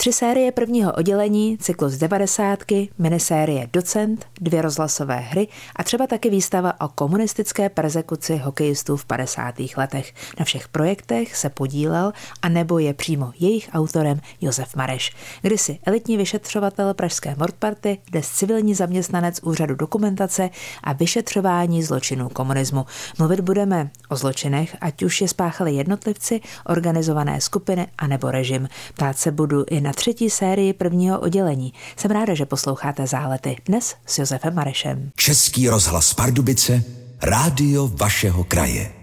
Tři série prvního oddělení, cyklus devadesátky, minisérie Docent, dvě rozhlasové hry a třeba taky výstava o komunistické persekuci hokejistů v 50. letech. Na všech projektech se podílel a nebo je přímo jejich autorem Josef Mareš. Kdysi elitní vyšetřovatel Pražské Mordparty, dnes civilní zaměstnanec úřadu dokumentace a vyšetřování zločinů komunismu. Mluvit budeme o zločinech, ať už je spáchali jednotlivci, organizované skupiny a nebo režim. Ptát se budu i na třetí sérii prvního oddělení. Jsem ráda, že posloucháte Zálety. Dnes s Josefem Marešem. Český rozhlas Pardubice, rádio vašeho kraje.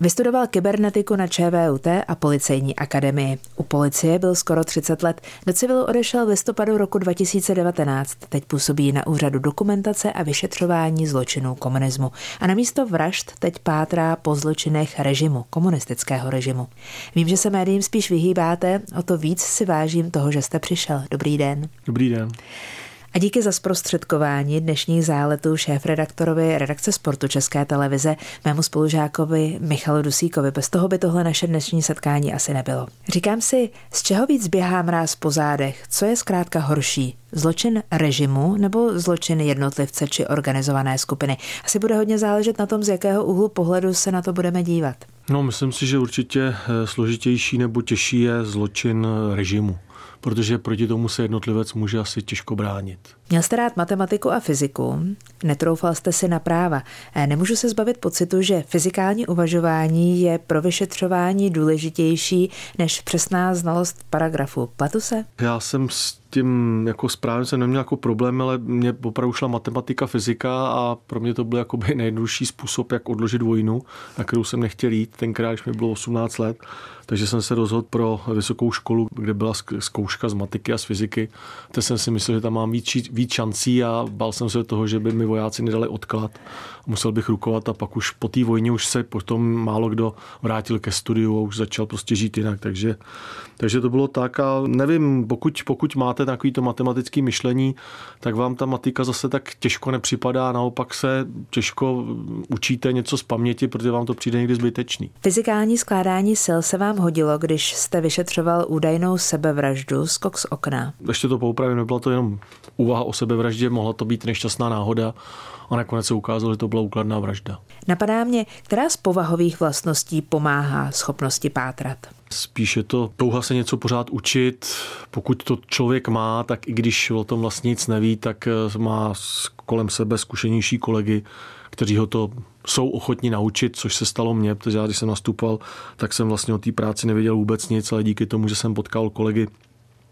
Vystudoval kybernetiku na ČVUT a policejní akademii. U policie byl skoro 30 let. Do civilu odešel v listopadu roku 2019. Teď působí na úřadu dokumentace a vyšetřování zločinů komunismu. A na místo vražd teď pátrá po zločinech režimu, komunistického režimu. Vím, že se médiím spíš vyhýbáte, o to víc si vážím toho, že jste přišel. Dobrý den. Dobrý den. A díky za zprostředkování dnešních záletů šéf-redaktorovi redakce sportu České televize, mému spolužákovi Michalu Dusíkovi. Bez toho by tohle naše dnešní setkání asi nebylo. Říkám si, z čeho víc běhá mráz po zádech? Co je zkrátka horší? Zločin režimu nebo zločin jednotlivce či organizované skupiny? Asi bude hodně záležet na tom, z jakého úhlu pohledu se na to budeme dívat. No, myslím si, že určitě eh, složitější nebo těžší je zločin režimu protože proti tomu se jednotlivec může asi těžko bránit. Měl jste rád matematiku a fyziku, netroufal jste si na práva. E, nemůžu se zbavit pocitu, že fyzikální uvažování je pro vyšetřování důležitější než přesná znalost paragrafu. Platu se? Já jsem s tím jako správně jsem neměl jako problém, ale mě opravdu šla matematika, fyzika a pro mě to byl jakoby nejjednodušší způsob, jak odložit vojnu, na kterou jsem nechtěl jít tenkrát, když mi bylo 18 let. Takže jsem se rozhodl pro vysokou školu, kde byla zkouška z matiky a z fyziky. Teď jsem si myslel, že tam mám víc, víc šancí a bál jsem se toho, že by mi vojáci nedali odklad. Musel bych rukovat a pak už po té vojně už se potom málo kdo vrátil ke studiu a už začal prostě žít jinak. Takže, takže to bylo tak a nevím, pokud, pokud máte takovýto matematické myšlení, tak vám ta matika zase tak těžko nepřipadá, naopak se těžko učíte něco z paměti, protože vám to přijde někdy zbytečný. Fyzikální skládání sil se vám hodilo, když jste vyšetřoval údajnou sebevraždu skok z okna. Ještě to poupravím, nebyla to jenom úvaha o sebevraždě, mohla to být nešťastná náhoda a nakonec se ukázalo, že to byla úkladná vražda. Napadá mě, která z povahových vlastností pomáhá schopnosti pátrat? Spíše to touha se něco pořád učit. Pokud to člověk má, tak i když o tom vlastně nic neví, tak eh, má kolem sebe zkušenější kolegy, kteří ho to jsou ochotní naučit, což se stalo mně, protože já když jsem nastupoval, tak jsem vlastně o té práci nevěděl vůbec nic, ale díky tomu, že jsem potkal kolegy,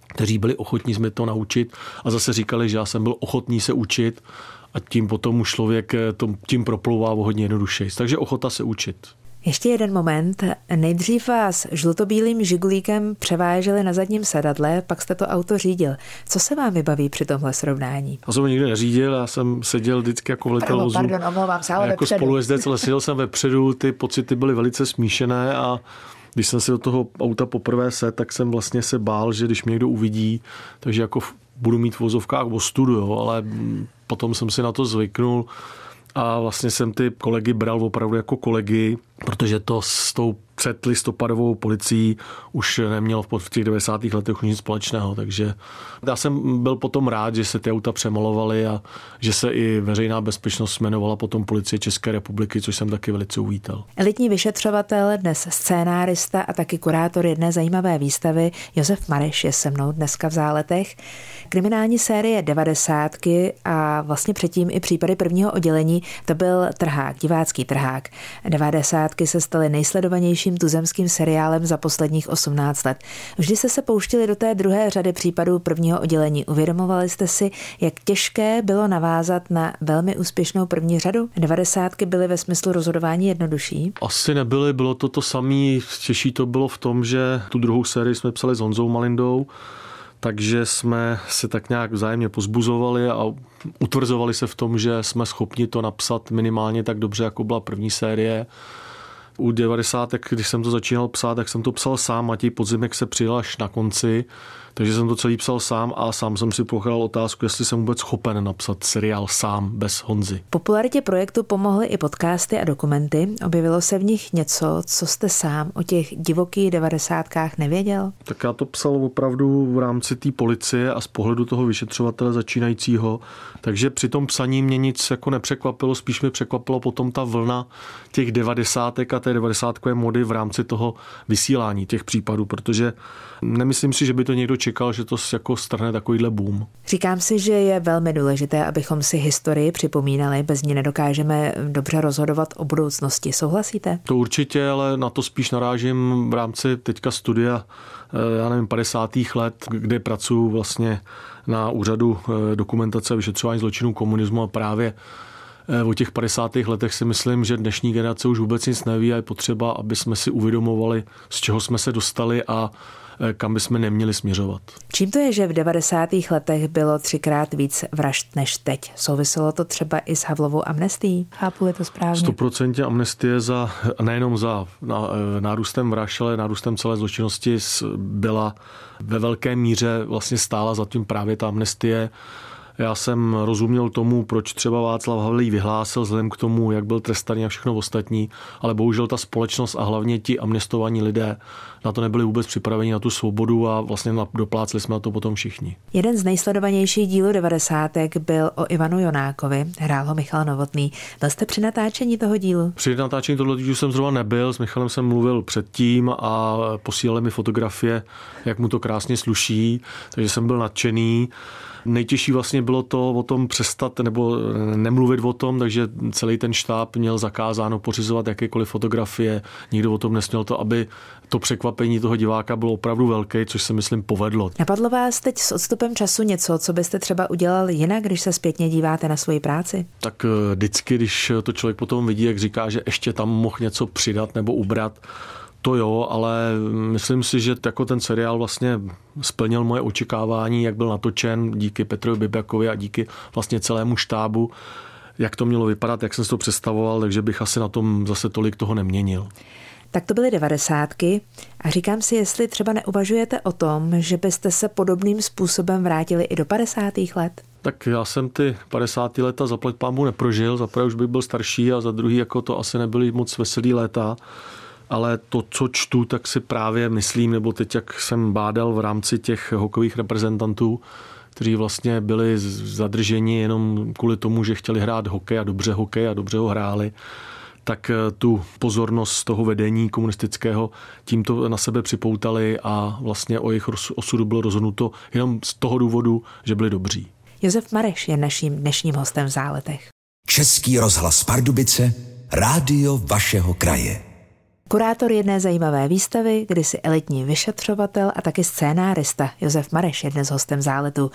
kteří byli ochotní jsme to naučit a zase říkali, že já jsem byl ochotný se učit a tím potom už člověk eh, tím proplouvá o hodně jednodušeji. Takže ochota se učit. Ještě jeden moment. Nejdřív vás žlutobílým žigulíkem převáželi na zadním sedadle, pak jste to auto řídil. Co se vám vybaví při tomhle srovnání? Já jsem nikdy neřídil, já jsem seděl vždycky jako v letelozu. Pardon, omlouvám se, ale Jako spolujezdec, ale seděl jsem vepředu, ty pocity byly velice smíšené a když jsem si do toho auta poprvé se, tak jsem vlastně se bál, že když mě někdo uvidí, takže jako budu mít v vozovkách ostudu, jo, ale potom jsem si na to zvyknul a vlastně jsem ty kolegy bral opravdu jako kolegy, protože to s tou před listopadovou policií už nemělo v těch 90. letech nic společného, takže já jsem byl potom rád, že se ty auta přemalovaly a že se i veřejná bezpečnost jmenovala potom policie České republiky, což jsem taky velice uvítal. Elitní vyšetřovatel, dnes scénárista a taky kurátor jedné zajímavé výstavy Josef Mareš je se mnou dneska v záletech. Kriminální série 90. a vlastně předtím i případy prvního oddělení, to byl trhák, divácký trhák. 90. se staly nejsledovanějším tuzemským seriálem za posledních 18 let. Vždy jste se pouštili do té druhé řady případů prvního oddělení. Uvědomovali jste si, jak těžké bylo navázat na velmi úspěšnou první řadu? 90. byly ve smyslu rozhodování jednodušší? Asi nebyly, bylo to to samé. Těžší to bylo v tom, že tu druhou sérii jsme psali s Honzou Malindou, takže jsme se tak nějak vzájemně pozbuzovali a utvrzovali se v tom, že jsme schopni to napsat minimálně tak dobře, jako byla první série u 90. když jsem to začínal psát, tak jsem to psal sám. Matěj Podzimek se přidal až na konci, Takže jsem to celý psal sám a sám jsem si pochal otázku, jestli jsem vůbec schopen napsat seriál sám, bez Honzy. Popularitě projektu pomohly i podcasty a dokumenty. Objevilo se v nich něco, co jste sám o těch divokých devadesátkách nevěděl? Tak já to psal opravdu v rámci té policie a z pohledu toho vyšetřovatele začínajícího. Takže při tom psaní mě nic jako nepřekvapilo, spíš mi překvapilo potom ta vlna těch devadesátek a té devadesátkové mody v rámci toho vysílání těch případů, protože nemyslím si, že by to někdo čekal, že to jako strhne takovýhle boom. Říkám si, že je velmi důležité, abychom si historii připomínali, bez ní nedokážeme dobře rozhodovat o budoucnosti. Souhlasíte? To určitě, ale na to spíš narážím v rámci teďka studia, eh, já nevím, 50. let, kde pracuji vlastně na úřadu eh, dokumentace a vyšetřování zločinů komunismu a právě eh, o těch 50. letech si myslím, že dnešní generace už vůbec nic neví a je potřeba, aby jsme si uvědomovali, z čeho jsme se dostali a kam bychom neměli směřovat. Čím to je, že v 90. letech bylo třikrát víc vražd než teď? Souviselo to třeba i s Havlovou amnestií? Chápu, je to správně. 100% amnestie za, nejenom za eh, nárůstem vražd, ale nárůstem celé zločinnosti byla ve velké míře vlastně stála za tím právě ta amnestie já jsem rozuměl tomu, proč třeba Václav Havlý vyhlásil vzhledem k tomu, jak byl trestaný a všechno ostatní, ale bohužel ta společnost a hlavně ti amnestovaní lidé na to nebyli vůbec připraveni na tu svobodu a vlastně dopláceli jsme na to potom všichni. Jeden z nejsledovanějších dílů 90. byl o Ivanu Jonákovi, hrál ho Michal Novotný. Byl jste při natáčení toho dílu? Při natáčení toho dílu jsem zrovna nebyl, s Michalem jsem mluvil předtím a posílali mi fotografie, jak mu to krásně sluší, takže jsem byl nadšený. Nejtěžší vlastně bylo to o tom přestat nebo nemluvit o tom, takže celý ten štáb měl zakázáno pořizovat jakékoliv fotografie, nikdo o tom nesměl to, aby to překvapení toho diváka bylo opravdu velké, což se myslím povedlo. Napadlo vás teď s odstupem času něco, co byste třeba udělal jinak, když se zpětně díváte na svoji práci? Tak eh, vždycky, když to člověk potom vidí, jak říká, že ještě tam mohl něco přidat nebo ubrat, to jo, ale myslím si, že jako ten seriál vlastně splnil moje očekávání, jak byl natočen díky Petrovi Bibekovi a díky vlastně celému štábu, jak to mělo vypadat, jak jsem si to představoval, takže bych asi na tom zase tolik toho neměnil. Tak to byly devadesátky a říkám si, jestli třeba neuvažujete o tom, že byste se podobným způsobem vrátili i do 50. let. Tak já jsem ty 50. leta zaplať pámu neprožil, za prvé už bych byl starší a za druhý jako to asi nebyly moc veselý léta ale to, co čtu, tak si právě myslím, nebo teď, jak jsem bádal v rámci těch hokejových reprezentantů, kteří vlastně byli zadrženi jenom kvůli tomu, že chtěli hrát hokej a dobře hokej a dobře ho hráli, tak eh, tu pozornost toho vedení komunistického tímto na sebe připoutali a vlastně o jejich osudu bylo rozhodnuto jenom z toho důvodu, že byli dobří. Josef Mareš je naším dnešním hostem v Záletech. Český rozhlas Pardubice, rádio vašeho kraje. Kurátor jedné zajímavé výstavy, kdysi elitní vyšetřovatel a taky scénárista Josef Mareš je dnes hostem záletu.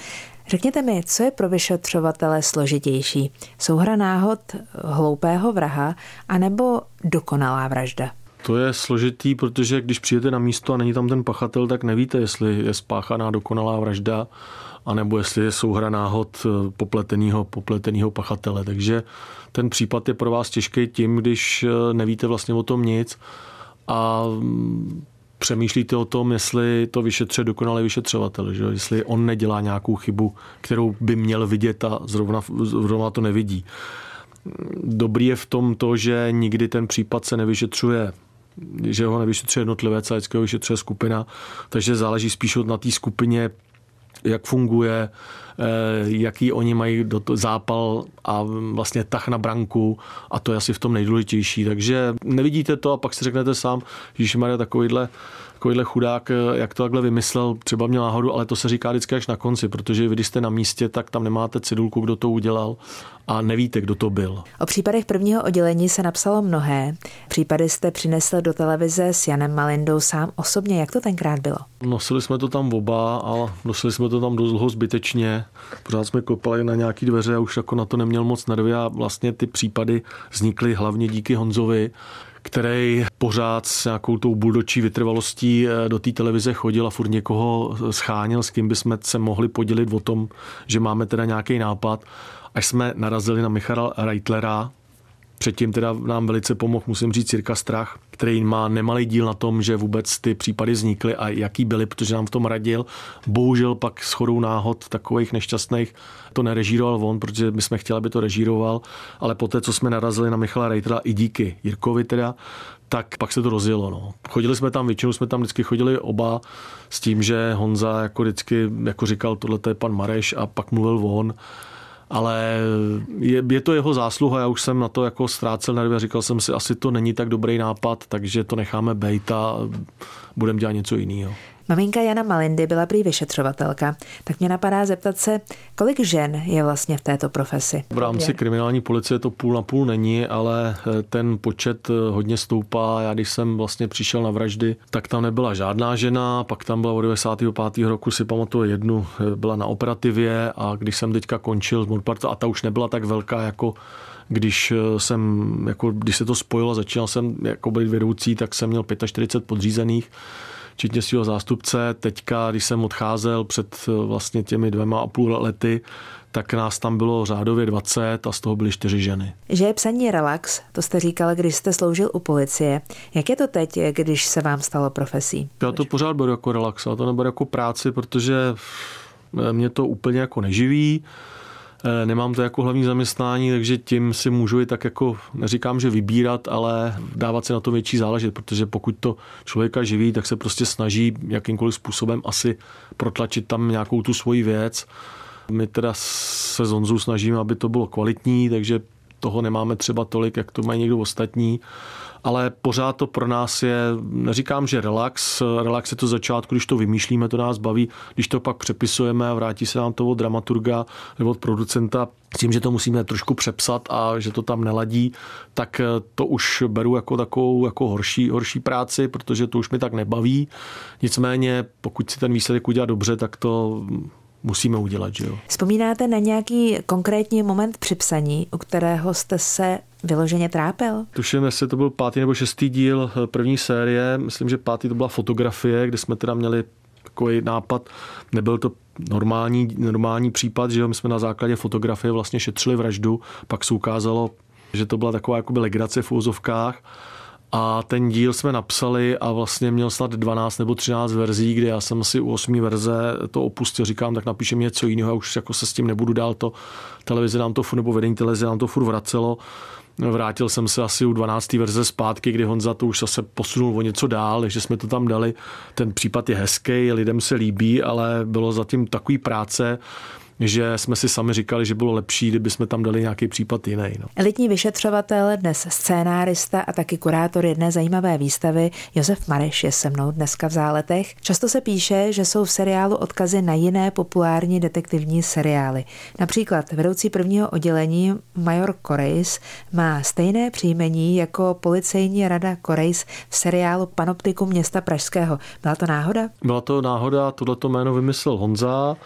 Řekněte mi, co je pro vyšetřovatele složitější? Souhra náhod hloupého vraha anebo dokonalá vražda? To je složitý, protože když přijete na místo a není tam ten pachatel, tak nevíte, jestli je spáchaná dokonalá vražda, anebo jestli je souhra náhod popletenýho, popletenýho pachatele. Takže ten případ je pro vás těžký tím, když nevíte vlastně o tom nic a mm, přemýšlíte o tom, jestli to vyšetřuje dokonalý vyšetřovatel, že? jestli on nedělá nějakou chybu, kterou by měl vidět a zrovna, zrovna to nevidí. Dobrý je v tom to, že nikdy ten případ se nevyšetřuje že ho nevyšetřuje jednotlivec, ale vždycky ho vyšetřuje skupina, takže záleží spíš na té skupině, jak funguje, eh, jaký oni mají zápal a vlastně tah na branku a to je asi v tom nejdůležitější. Takže nevidíte to a pak si řeknete sám, že Maria takovýhle takovýhle chudák, eh, jak to takhle vymyslel, třeba měl náhodu, ale to se říká vždycky až na konci, protože vy, když jste na místě, tak tam nemáte cedulku, kdo to udělal a nevíte, kdo to byl. O případech prvního oddělení se napsalo mnohé. Případy jste přinesl do televize s Janem Malindou sám osobně. Jak to tenkrát bylo? Nosili jsme to tam oba a nosili jsme to tam dost dlouho zbytečně. Pořád jsme kopali na nějaký dveře a už jako na to neměl moc nervy a vlastně ty případy vznikly hlavně díky Honzovi, který pořád s nějakou tou buldočí vytrvalostí eh, do té televize chodil a furt někoho scháněl, s kým bychom se mohli podělit o tom, že máme teda nějaký nápad. Až jsme narazili na Michala Reitlera, Předtím teda nám velice pomohl, musím říct, Cirka Strach, který má nemalý díl na tom, že vůbec ty případy vznikly a jaký byly, protože nám v tom radil. Bohužel pak s chodou náhod takových nešťastných to nerežíroval on, protože my jsme chtěli, aby to režíroval, ale poté, co jsme narazili na Michala Reitera i díky Jirkovi teda, tak pak se to rozjelo. No. Chodili jsme tam, většinou jsme tam vždycky chodili oba s tím, že Honza jako vždycky jako říkal, tohle je pan Mareš a pak mluvil on ale je, je to jeho zásluha, já už jsem na to jako ztrácel nervy a říkal jsem si, asi to není tak dobrý nápad, takže to necháme bejt a budeme dělat něco jiného. Maminka Jana Malindy byla prý vyšetřovatelka, tak mě napadá zeptat se, kolik žen je vlastně v této profesi? V rámci kriminální policie to půl na půl není, ale eh, ten počet eh, hodně stoupá. Já když jsem vlastně přišel na vraždy, tak tam nebyla žádná žena, pak tam byla od 95. roku, si pamatuju jednu, eh, byla na operativě a když jsem teďka končil z Murparta a ta už nebyla tak velká jako když jsem, jako, když se to spojilo, začínal jsem jako být vedoucí, tak jsem měl 45 podřízených včetně svého zástupce. Teďka, když jsem odcházel před eh, vlastně těmi dvěma a půl lety, tak nás tam bylo řádově 20 a z toho byly čtyři ženy. Že je psaní relax, to jste říkal, když jste sloužil u policie. Jak je to teď, když se vám stalo profesí? Já to pořád beru jako relax, ale to neberu jako práci, protože eh, mě to úplně jako neživí. Eh, nemám to jako hlavní zaměstnání, takže tím si můžu i tak jako, neříkám, že vybírat, ale dávat si na to větší záležet, protože pokud to člověka živí, tak se prostě snaží jakýmkoliv způsobem asi protlačit tam nějakou tu svoji věc. My teda se z Honzou snažíme, aby to bylo kvalitní, takže toho nemáme třeba tolik, jak to mají někdo ostatní ale pořád to pro nás je, neříkám, že relax, relax je to začátku, když to vymýšlíme, to nás baví, když to pak přepisujeme a vrátí se nám to od dramaturga nebo od producenta s tím, že to musíme trošku přepsat a že to tam neladí, tak to už beru jako takovou jako horší, horší práci, protože to už mi tak nebaví. Nicméně, pokud si ten výsledek udělá dobře, tak to musíme udělat. Že jo? Vzpomínáte na nějaký konkrétní moment při psaní, u kterého jste se vyloženě trápil? Tuším, jestli to byl pátý nebo šestý díl eh, první série. Myslím, že pátý to byla fotografie, kde jsme teda měli takový nápad. Nebyl to normální, normální případ, že jo, my jsme na základě fotografie vlastně šetřili vraždu, pak se ukázalo, že to byla taková jakoby legrace v úzovkách a ten díl jsme napsali a vlastně měl snad 12 nebo 13 verzí, kde já jsem si u 8 verze to opustil, říkám, tak napíšem něco jiného, já už jako se s tím nebudu dál to, televize nám to, nebo vedení televize nám to furt vracelo. Vrátil jsem se asi u 12. verze zpátky, kdy Honza to už zase posunul o něco dál, takže jsme to tam dali. Ten případ je hezký, lidem se líbí, ale bylo zatím takový práce, že jsme si sami říkali, že bylo lepší, kdyby jsme tam dali nějaký případ jiný. No. Elitní vyšetřovatel, dnes scénárista a taky kurátor jedné zajímavé výstavy Josef Mareš je se mnou dneska v záletech. Často se píše, že jsou v seriálu odkazy na jiné populární detektivní seriály. Například vedoucí prvního oddělení Major Korejs má stejné příjmení jako policejní rada Korejs v seriálu Panoptikum města Pražského. Byla to náhoda? Byla to náhoda, tohleto jméno vymyslel Honza.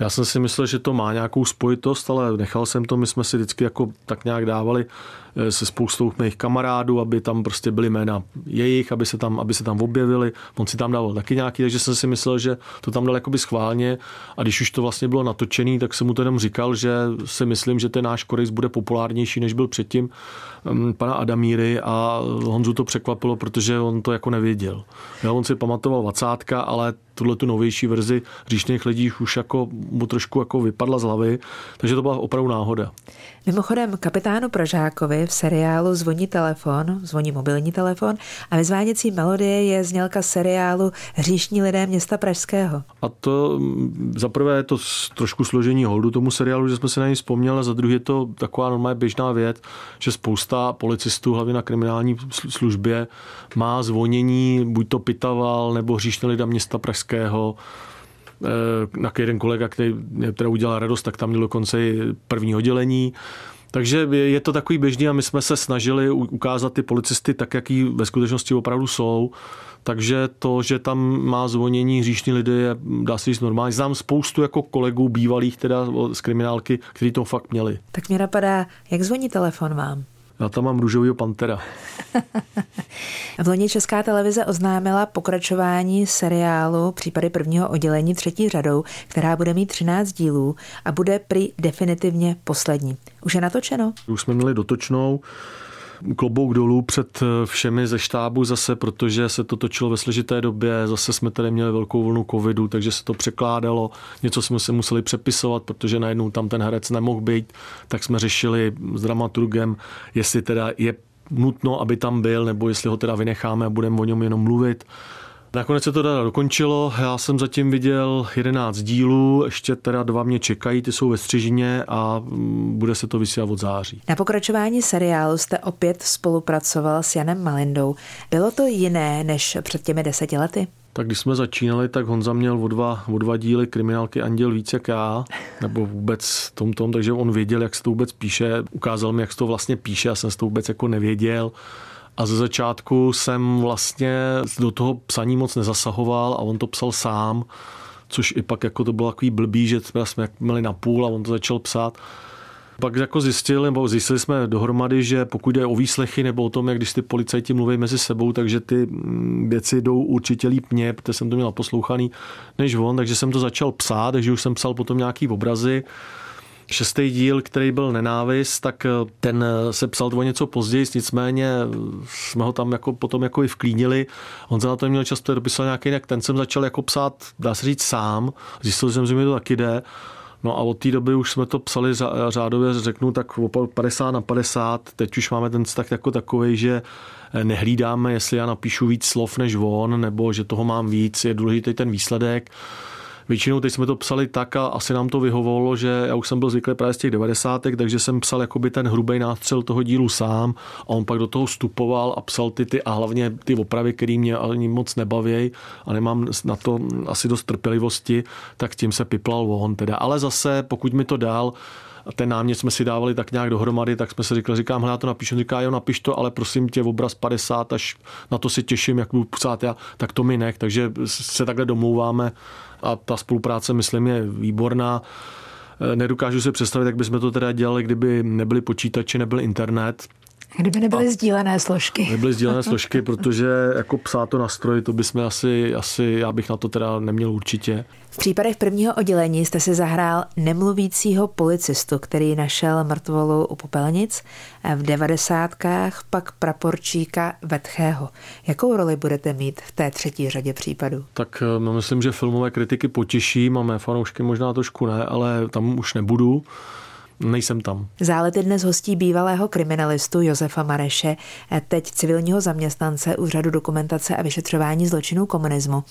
Já jsem si myslel, že to má nějakou spojitost, ale nechal jsem to, my jsme si vždycky jako tak nějak dávali se spoustou mých kamarádů, aby tam prostě byly jména jejich, aby se tam, aby se tam objevili. On si tam dával taky nějaký, takže jsem si myslel, že to tam dal jakoby schválně a když už to vlastně bylo natočený, tak jsem mu to jenom říkal, že si myslím, že ten náš korejs bude populárnější, než byl předtím mm, pana Adamíry a Honzu to překvapilo, protože on to jako nevěděl. Já, on si pamatoval vacátka, ale tuhle tu novější verzi říšných lidí už jako mu trošku jako vypadla z hlavy, takže to byla opravdu náhoda. Mimochodem kapitánu Pražákovi v seriálu Zvoní telefon, zvoní mobilní telefon a vyzváněcí melodie je znělka seriálu Hříšní lidé města Pražského. A to mm, za prvé je to trošku složení holdu tomu seriálu, že jsme se na něj vzpomněli, a za druhé je to taková normálně běžná věc, že spousta policistů, hlavně na kriminální službě, má zvonění, buď to Pitaval nebo Hříšní lidé města Pražského, eh, na jeden kolega, který teda udělal radost, tak tam měl dokonce i první oddělení. Takže je to takový běžný a my jsme se snažili ukázat ty policisty tak, jaký ve skutečnosti opravdu jsou. Takže to, že tam má zvonění hříšní lidé, je, dá se říct normálně. Znám spoustu jako kolegů bývalých teda z kriminálky, kteří to fakt měli. Tak mě napadá, jak zvoní telefon vám? Já tam mám růžovýho pantera. v loni Česká televize oznámila pokračování seriálu Případy prvního oddělení třetí řadou, která bude mít 13 dílů a bude prý definitivně poslední. Už je natočeno? Už jsme měli dotočnou. Klobouk dolů před všemi ze štábu zase, protože se to točilo ve složité době, zase jsme tady měli velkou vlnu covidu, takže se to překládalo, něco jsme se museli přepisovat, protože najednou tam ten herec nemohl být, tak jsme řešili s dramaturgem, jestli teda je nutno, aby tam byl, nebo jestli ho teda vynecháme a budeme o něm jenom mluvit. Nakonec se to teda dokončilo, já jsem zatím viděl 11 dílů, ještě teda dva mě čekají, ty jsou ve střižině a mm, bude se to vysílat od září. Na pokračování seriálu jste opět spolupracoval s Janem Malindou. Bylo to jiné než před těmi deseti lety? Tak když jsme začínali, tak Honza měl o dva, o dva díly kriminálky Anděl víc jak já, nebo vůbec tom tom, takže on věděl, jak se to vůbec píše, ukázal mi, jak se to vlastně píše, já jsem to vůbec jako nevěděl. A ze začátku jsem vlastně do toho psaní moc nezasahoval a on to psal sám, což i pak jako to bylo takový blbý, že jsme měli na půl a on to začal psát. Pak jako zjistil, nebo zjistili jsme dohromady, že pokud jde o výslechy nebo o tom, jak když ty policajti mluví mezi sebou, takže ty mm, věci jdou určitě líp mě, protože jsem to měl poslouchaný než on, takže jsem to začal psát, takže už jsem psal potom nějaký obrazy. Šestý díl, který byl nenávist, tak eh, ten eh, se psal o něco později, nicméně eh, jsme ho tam jako potom jako i vklínili. On se na to měl často dopisal nějaký jinak. Ten jsem začal jako psát, dá se říct, sám. Zjistil jsem, že mi to taky jde. No a od té doby už jsme to psali řádově, řeknu tak 50 na 50. Teď už máme ten vztah jako takový, že nehlídáme, jestli já napíšu víc slov než on, nebo že toho mám víc. Je důležitý ten výsledek. Většinou teď jsme to psali tak a asi nám to vyhovovalo, že já už jsem byl zvyklý právě z těch 90. takže jsem psal jakoby ten hrubý nástřel toho dílu sám a on pak do toho vstupoval a psal ty, ty a hlavně ty opravy, které mě ani moc nebaví a nemám na to asi dost trpělivosti, tak tím se piplal on teda. Ale zase, pokud mi to dal, a ten námět jsme si dávali tak nějak dohromady, tak jsme si říkali, říkám, hele, já to napíšu, říká, jo, napiš to, ale prosím tě, obraz 50, až na to si těším, jak budu psát já, tak to mi nech, takže se takhle domlouváme a ta spolupráce, myslím, je výborná. E, nedokážu si představit, jak bychom to teda dělali, kdyby nebyly počítače, nebyl internet. Kdyby nebyly a sdílené složky. Nebyly sdílené složky, protože jako psát to na stroji, to bychom asi, asi, já bych na to teda neměl určitě. V případech prvního oddělení jste si zahrál nemluvícího policistu, který našel mrtvolu u popelnic, v devadesátkách pak praporčíka Vetchého. Jakou roli budete mít v té třetí řadě případů? Tak no, myslím, že filmové kritiky potěší, máme fanoušky možná trošku ne, ale tam už nebudu nejsem tam. Zálety dnes hostí bývalého kriminalistu Josefa Mareše, teď civilního zaměstnance Úřadu dokumentace a vyšetřování zločinů komunismu.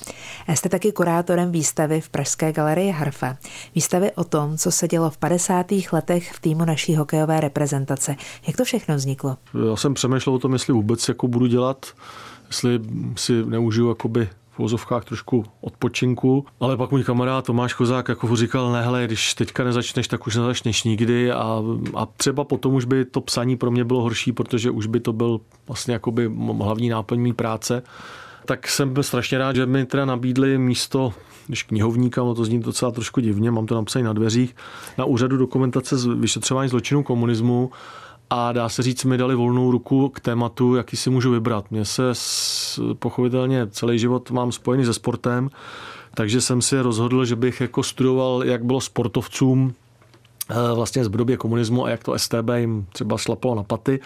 Jste taky kurátorem výstavy v Pražské galerii Harfa. Výstavy o tom, co se dělo v 50. letech v týmu naší hokejové reprezentace. Jak to všechno vzniklo? Já jsem přemýšlel o tom, jestli vůbec jako budu dělat, jestli si neužiju jakoby v vozovkách trošku odpočinku, ale pak můj kamarád Tomáš Kozák jako říkal, ne, hele, když teďka nezačneš, tak už nezačneš nikdy. A, a třeba potom už by to psaní pro mě bylo horší, protože už by to byl vlastně jakoby hlavní náplň mý práce. Tak jsem byl strašně rád, že mi teda nabídli místo když knihovníka, no to zní docela trošku divně, mám to napsané na dveřích, na úřadu dokumentace z vyšetřování zločinů komunismu a dá se říct, mi dali volnou ruku k tématu, jaký si můžu vybrat. Mně se pochopitelně celý život mám spojený se sportem, takže jsem si rozhodl, že bych jako studoval, jak bylo sportovcům vlastně z době komunismu a jak to STB jim třeba šlapalo na paty,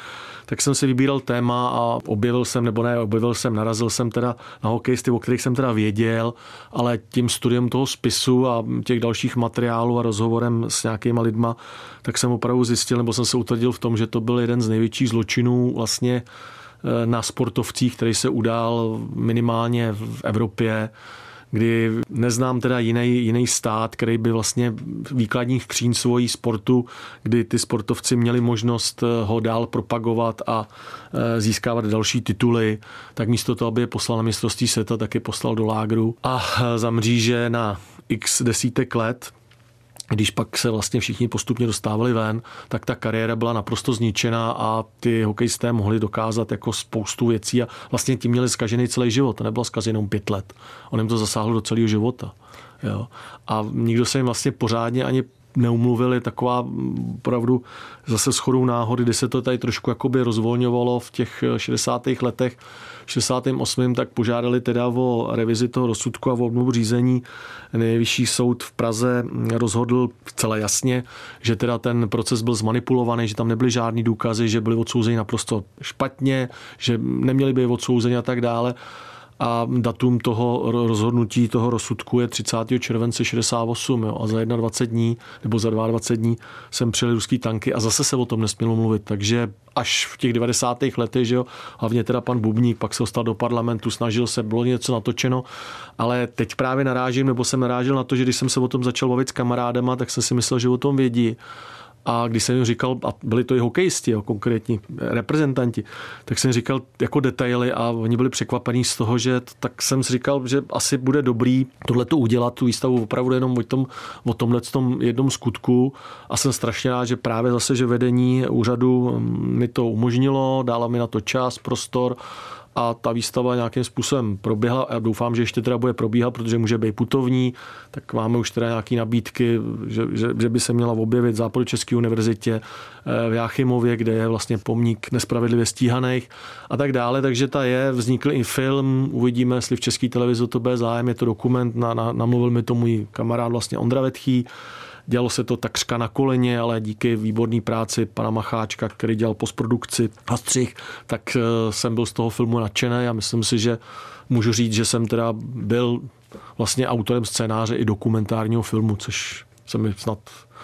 tak jsem si vybíral téma a objevil jsem, nebo ne, objevil jsem, narazil jsem teda na hokejisty, o kterých jsem teda věděl, ale tím studiem toho spisu a těch dalších materiálů a rozhovorem s nějakýma lidma, tak jsem opravdu zjistil, nebo jsem se utvrdil v tom, že to byl jeden z největších zločinů vlastně eh, na sportovcích, který se udál minimálně v Evropě kdy neznám teda jiný, jiný stát, který by vlastně výkladních skříň svojí sportu, kdy ty sportovci měli možnost eh, ho dál propagovat a eh, získávat další tituly, tak místo toho, aby je poslal na mistrovství světa, tak je poslal do lágru a eh, za mříže na x desítek let když pak se vlastně všichni postupně dostávali ven, tak ta kariéra byla naprosto zničená a ty hokejisté mohli dokázat jako spoustu věcí a vlastně tím měli zkažený celý život. To nebylo zkažený pět let. On jim to zasáhlo do celého života. Jo. A nikdo se jim vlastně pořádně ani neumluvili, taková opravdu zase shodou náhody, kdy se to tady trošku jakoby rozvolňovalo v těch 60. letech, 68. tak požádali teda o revizi toho rozsudku a o obnovu řízení. Nejvyšší soud v Praze rozhodl celé jasně, že teda ten proces byl zmanipulovaný, že tam nebyly žádný důkazy, že byli odsouzeni naprosto špatně, že neměli by odsouzeni a tak dále a datum toho rozhodnutí, toho rozsudku je 30. července 68 jo, a za 21 dní nebo za 22 dní jsem přijeli ruský tanky a zase se o tom nesmělo mluvit, takže až v těch 90. letech, že jo, hlavně teda pan Bubník, pak se dostal do parlamentu, snažil se, bylo něco natočeno, ale teď právě narážím, nebo jsem narážel na to, že když jsem se o tom začal bavit s kamarádama, tak jsem si myslel, že o tom vědí a když jsem jim říkal, a byli to i hokejisti, jo, konkrétní reprezentanti, tak jsem říkal jako detaily a oni byli překvapení z toho, že tak jsem si říkal, že asi bude dobrý tohle to udělat, tu výstavu opravdu jenom o, tom, o tomhle tom jednom skutku. A jsem strašně rád, že právě zase, že vedení úřadu mi to umožnilo, dala mi na to čas, prostor a ta výstava nějakým způsobem proběhla a doufám, že ještě teda bude probíhat, protože může být putovní, tak máme už teda nějaké nabídky, že, že, že, by se měla objevit v Západočeské univerzitě eh, v Jáchymově, kde je vlastně pomník nespravedlivě stíhaných a tak dále, takže ta je, vznikl i film, uvidíme, jestli v české televizi to bude zájem, je to dokument, na, na, namluvil mi to můj kamarád vlastně Ondra Vetchý, Dělalo se to takřka na koleně, ale díky výborné práci pana Macháčka, který dělal postprodukci a střih, tak eh, jsem byl z toho filmu nadšený a myslím si, že můžu říct, že jsem teda byl vlastně autorem scénáře i dokumentárního filmu, což se mi snad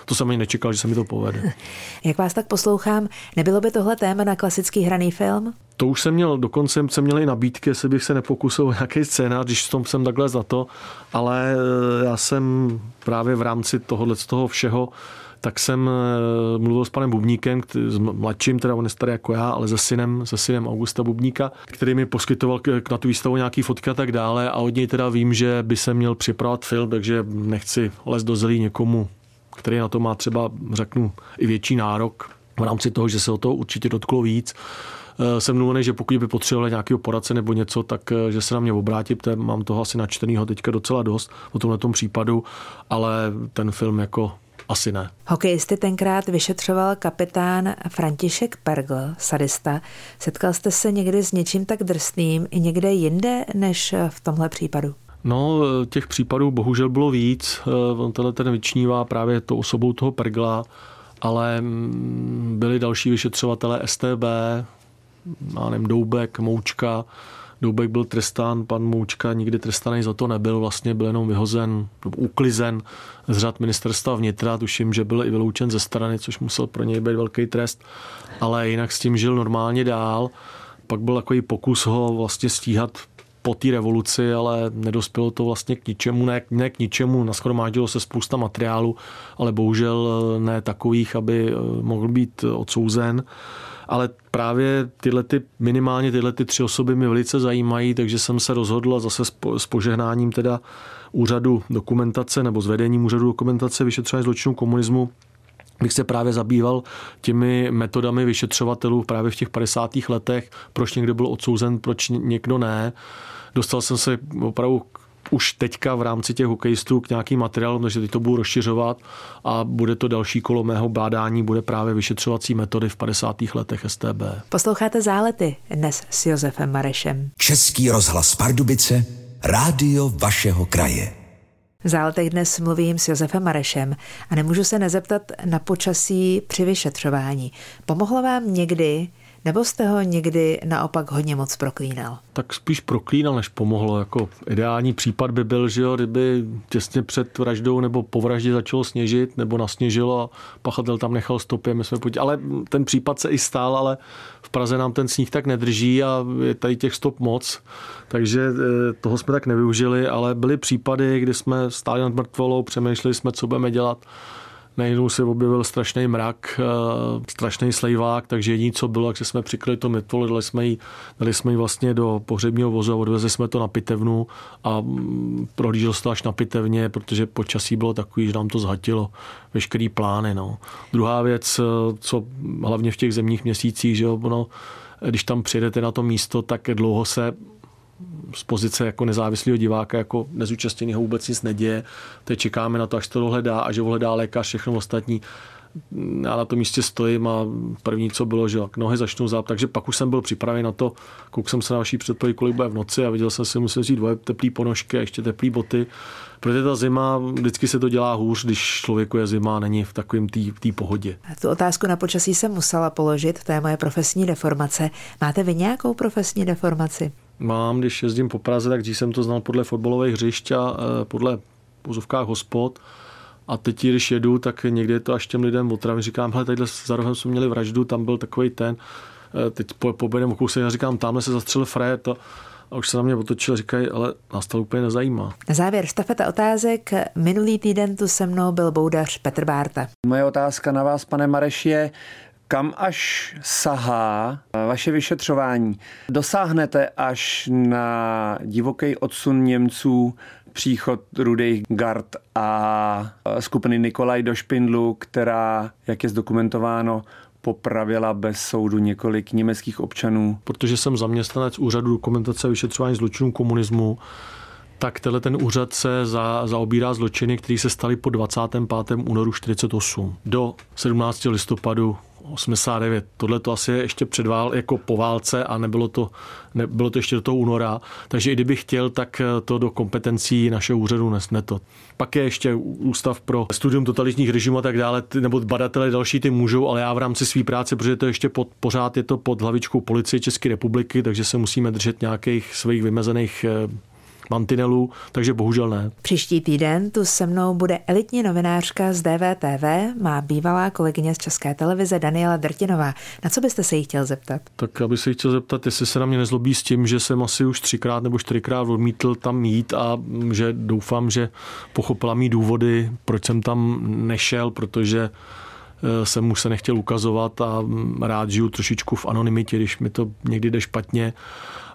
to jsem ani nečekal, že se mi to povede. Jak vás tak poslouchám, nebylo by tohle téma na klasický hraný film? To už jsem měl, dokonce jsem měl i nabídky, jestli bych se nepokusil o nějaký scénář, když tom jsem takhle za to, ale eh, já jsem právě v rámci tohohle z toho všeho tak jsem eh, mluvil s panem Bubníkem, s mladším, teda on je starý jako já, ale se synem, se synem Augusta Bubníka, který mi poskytoval na tu výstavu nějaký fotky a tak dále a od něj teda vím, že by se měl připravovat film, takže nechci les do zelí někomu který na to má třeba, řeknu, i větší nárok v rámci toho, že se o to určitě dotklo víc. Eh, jsem mluvený, že pokud by potřebovali nějakého poradce nebo něco, tak eh, že se na mě obrátí, mám toho asi načtenýho teďka docela dost o tomhle případu, ale ten film jako asi ne. Hokejisty tenkrát vyšetřoval kapitán František Pergl, sadista. Setkal jste se někdy s něčím tak drsným i někde jinde než v tomhle případu? No, těch případů bohužel bylo víc. Eh, on tenhle ten vyčnívá právě to osobou toho Pergla, ale mm, byli další vyšetřovatelé STB, já nevím, Doubek, Moučka. Doubek byl trestán, pan Moučka nikdy trestaný za to nebyl, vlastně byl jenom vyhozen, uklizen z řad ministerstva vnitra, tuším, že byl i vyloučen ze strany, což musel pro něj být velký trest, ale jinak s tím žil normálně dál. Pak byl takový pokus ho vlastně stíhat po té revoluci, ale nedospělo to vlastně k ničemu, ne, ne k ničemu, naschromáždilo se spousta materiálu, ale bohužel eh, ne takových, aby eh, mohl být odsouzen. Ale právě tyhle ty, minimálně tyhle ty tři osoby mi velice zajímají, takže jsem se rozhodl zase s požehnáním teda úřadu dokumentace nebo s vedením úřadu dokumentace vyšetřování zločinu komunismu bych se právě zabýval těmi metodami vyšetřovatelů právě v těch 50. letech, proč někdo byl odsouzen, proč někdo ne. Dostal jsem se opravdu už teďka v rámci těch hokejistů k nějakým materiálům, takže teď to budu rozšiřovat a bude to další kolo mého bádání, bude právě vyšetřovací metody v 50. letech STB. Posloucháte Zálety dnes s Josefem Marešem. Český rozhlas Pardubice, rádio vašeho kraje. V záletech dnes mluvím s Josefem Marešem a nemůžu se nezeptat na počasí při vyšetřování. Pomohlo vám někdy nebo jste ho někdy naopak hodně moc proklínal? Tak spíš proklínal, než pomohlo. Jako ideální případ by byl, že jo, kdyby těsně před vraždou nebo po vraždě začalo sněžit, nebo nasněžilo a pachatel tam nechal stopy. My jsme pojď... Ale ten případ se i stál, ale v Praze nám ten sníh tak nedrží a je tady těch stop moc. Takže eh, toho jsme tak nevyužili, ale byly případy, kdy jsme stáli nad mrtvolou, přemýšleli jsme, co budeme dělat najednou se objevil strašný mrak, eh, strašný slejvák, takže jediné, co bylo, jak jsme přikryli to mrtvolu, dali jsme ji, dali jsme ji vlastně do pohřebního vozu a odvezli jsme to na pitevnu a mm, prohlížel se to až na pitevně, protože počasí bylo takový, že nám to zhatilo veškerý plány. No. Druhá věc, eh, co hlavně v těch zemních měsících, že jo, no, když tam přijedete na to místo, tak dlouho se z pozice jako nezávislého diváka, jako nezúčastněného vůbec nic neděje. Teď čekáme na to, až to dohledá a že dohledá lékař, všechno ostatní já na tom místě stojím a první, co bylo, že nohy začnou záp, takže pak už jsem byl připraven na to, kouk jsem se na vaší předpověď, kolik bude v noci a viděl jsem si, musel vzít dvoje teplý ponožky a ještě teplý boty, protože ta zima, vždycky se to dělá hůř, když člověku je zima a není v takovém té pohodě. Tu otázku na počasí jsem musela položit, to je moje profesní deformace. Máte vy nějakou profesní deformaci? Mám, když jezdím po Praze, tak jsem to znal podle fotbalových hřišť a eh, podle pozovkách hospod. A teď, když jedu, tak někdy je to až těm lidem otravím. Říkám, hele, tadyhle za rohem jsme měli vraždu, tam byl takový ten. Eh, teď po, po o kousek a říkám, tamhle se zastřelil Fred. A, a už se na mě otočil a říkají, ale nás to úplně nezajímá. Na závěr štafeta otázek. Minulý týden tu se mnou byl boudař Petr Bárta. Moje otázka na vás, pane Mareš, je, kam až sahá vaše vyšetřování? Dosáhnete až na divoký odsun Němců příchod Rudej Gard a skupiny Nikolaj do Špindlu, která, jak je zdokumentováno, popravila bez soudu několik německých občanů. Protože jsem zaměstnanec úřadu dokumentace a vyšetřování zločinů komunismu, tak tenhle ten úřad se za, zaobírá zločiny, které se staly po 25. únoru 48 do 17. listopadu 89. Tohle to asi je ještě před vál, jako po válce a nebylo to, nebylo to ještě do toho února. Takže i kdybych chtěl, tak to do kompetencí našeho úřadu nesne to. Pak je ještě ústav pro studium totalitních režimů a tak dále, nebo badatelé další ty můžou, ale já v rámci své práce, protože to ještě pod, pořád je to pod hlavičkou policie České republiky, takže se musíme držet nějakých svých vymezených eh, mantinelů, takže bohužel ne. Příští týden tu se mnou bude elitní novinářka z DVTV, má bývalá kolegyně z České televize Daniela Drtinová. Na co byste se jí chtěl zeptat? Tak aby se jí chtěl zeptat, jestli se na mě nezlobí s tím, že jsem asi už třikrát nebo čtyřikrát odmítl tam jít a že doufám, že pochopila mý důvody, proč jsem tam nešel, protože eh, jsem mu se nechtěl ukazovat a rád žiju trošičku v anonymitě, když mi to někdy jde špatně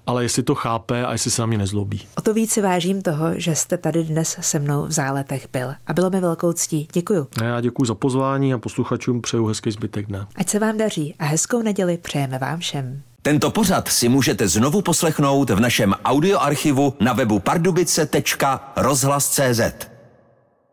ale jestli to chápe a jestli se na mě nezlobí. O to víc si vážím toho, že jste tady dnes se mnou v záletech byl. A bylo mi velkou ctí. Děkuju. Já děkuji za pozvání a posluchačům přeju hezký zbytek dne. Ať se vám daří a hezkou neděli přejeme vám všem. Tento pořad si můžete znovu poslechnout v našem audioarchivu na webu pardubice.rozhlas.cz.